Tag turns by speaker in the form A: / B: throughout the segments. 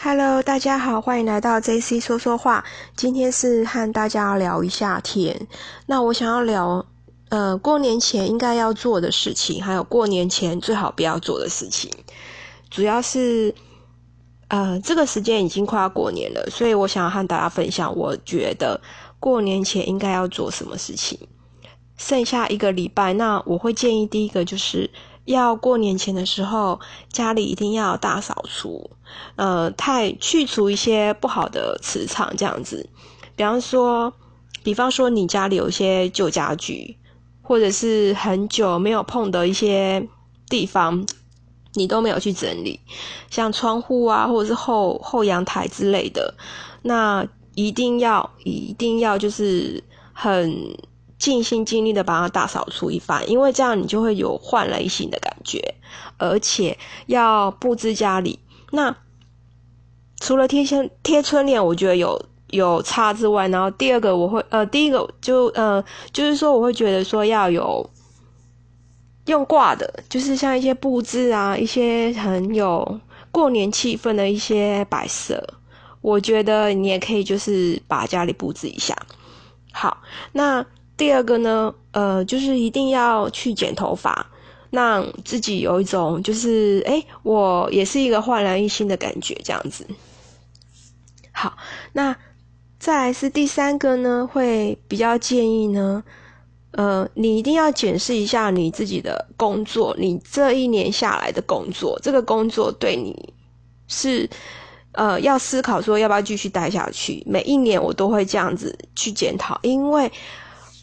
A: Hello，大家好，欢迎来到 JC 说说话。今天是和大家聊一下天。那我想要聊，呃，过年前应该要做的事情，还有过年前最好不要做的事情。主要是，呃，这个时间已经快要过年了，所以我想要和大家分享，我觉得过年前应该要做什么事情。剩下一个礼拜，那我会建议第一个就是。要过年前的时候，家里一定要大扫除，呃，太去除一些不好的磁场，这样子。比方说，比方说你家里有一些旧家具，或者是很久没有碰的一些地方，你都没有去整理，像窗户啊，或者是后后阳台之类的，那一定要一定要就是很。尽心尽力的把它大扫除一番，因为这样你就会有焕然一新的感觉，而且要布置家里。那除了贴签贴春联，我觉得有有差之外，然后第二个我会呃，第一个就呃，就是说我会觉得说要有用挂的，就是像一些布置啊，一些很有过年气氛的一些摆设，我觉得你也可以就是把家里布置一下。好，那。第二个呢，呃，就是一定要去剪头发，让自己有一种就是，哎，我也是一个焕然一新的感觉，这样子。好，那再来是第三个呢，会比较建议呢，呃，你一定要检视一下你自己的工作，你这一年下来的工作，这个工作对你是，呃，要思考说要不要继续待下去。每一年我都会这样子去检讨，因为。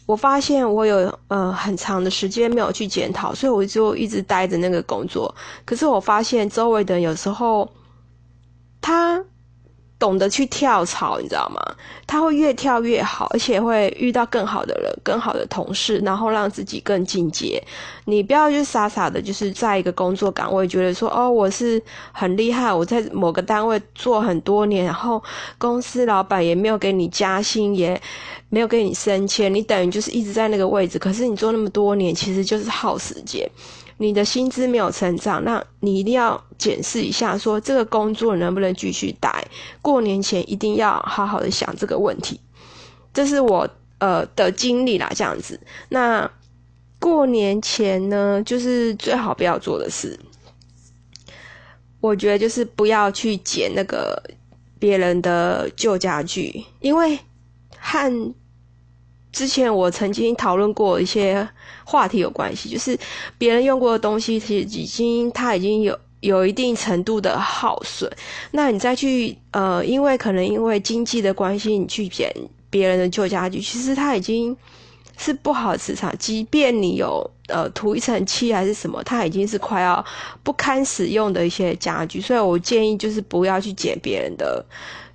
A: 我发现我有呃很长的时间没有去检讨，所以我就一直待着那个工作。可是我发现周围的人有时候，他。懂得去跳槽，你知道吗？他会越跳越好，而且会遇到更好的人、更好的同事，然后让自己更进阶。你不要就傻傻的，就是在一个工作岗位，觉得说哦，我是很厉害，我在某个单位做很多年，然后公司老板也没有给你加薪，也没有给你升迁，你等于就是一直在那个位置。可是你做那么多年，其实就是耗时间。你的薪资没有成长，那你一定要检视一下，说这个工作能不能继续打？过年前一定要好好的想这个问题。这是我呃的经历啦，这样子。那过年前呢，就是最好不要做的事，我觉得就是不要去捡那个别人的旧家具，因为和。之前我曾经讨论过一些话题有关系，就是别人用过的东西，其实已经他已经有有一定程度的耗损。那你再去呃，因为可能因为经济的关系，你去捡别人的旧家具，其实它已经是不好磁场。即便你有呃涂一层漆还是什么，它已经是快要不堪使用的一些家具。所以我建议就是不要去捡别人的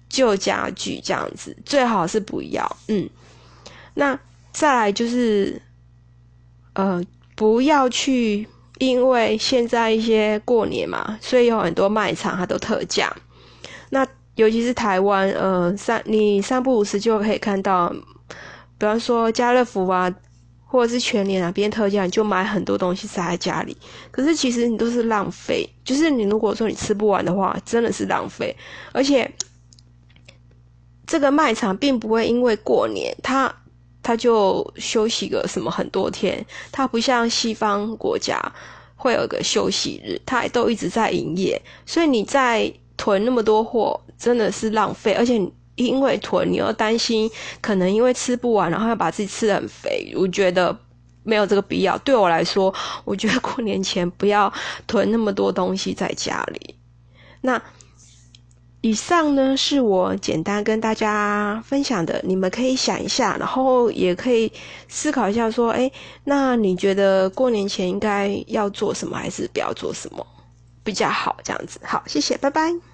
A: 旧家具，这样子最好是不要，嗯。那再来就是，呃，不要去，因为现在一些过年嘛，所以有很多卖场它都特价。那尤其是台湾，呃，三你三不五时就可以看到，比方说家乐福啊，或者是全年啊，别人特价，你就买很多东西塞在家里。可是其实你都是浪费，就是你如果说你吃不完的话，真的是浪费。而且这个卖场并不会因为过年它。他就休息个什么很多天，他不像西方国家会有个休息日，他都一直在营业，所以你在囤那么多货真的是浪费，而且因为囤你又担心可能因为吃不完，然后要把自己吃的很肥，我觉得没有这个必要。对我来说，我觉得过年前不要囤那么多东西在家里。那。以上呢是我简单跟大家分享的，你们可以想一下，然后也可以思考一下，说，哎，那你觉得过年前应该要做什么，还是不要做什么比较好？这样子，好，谢谢，拜拜。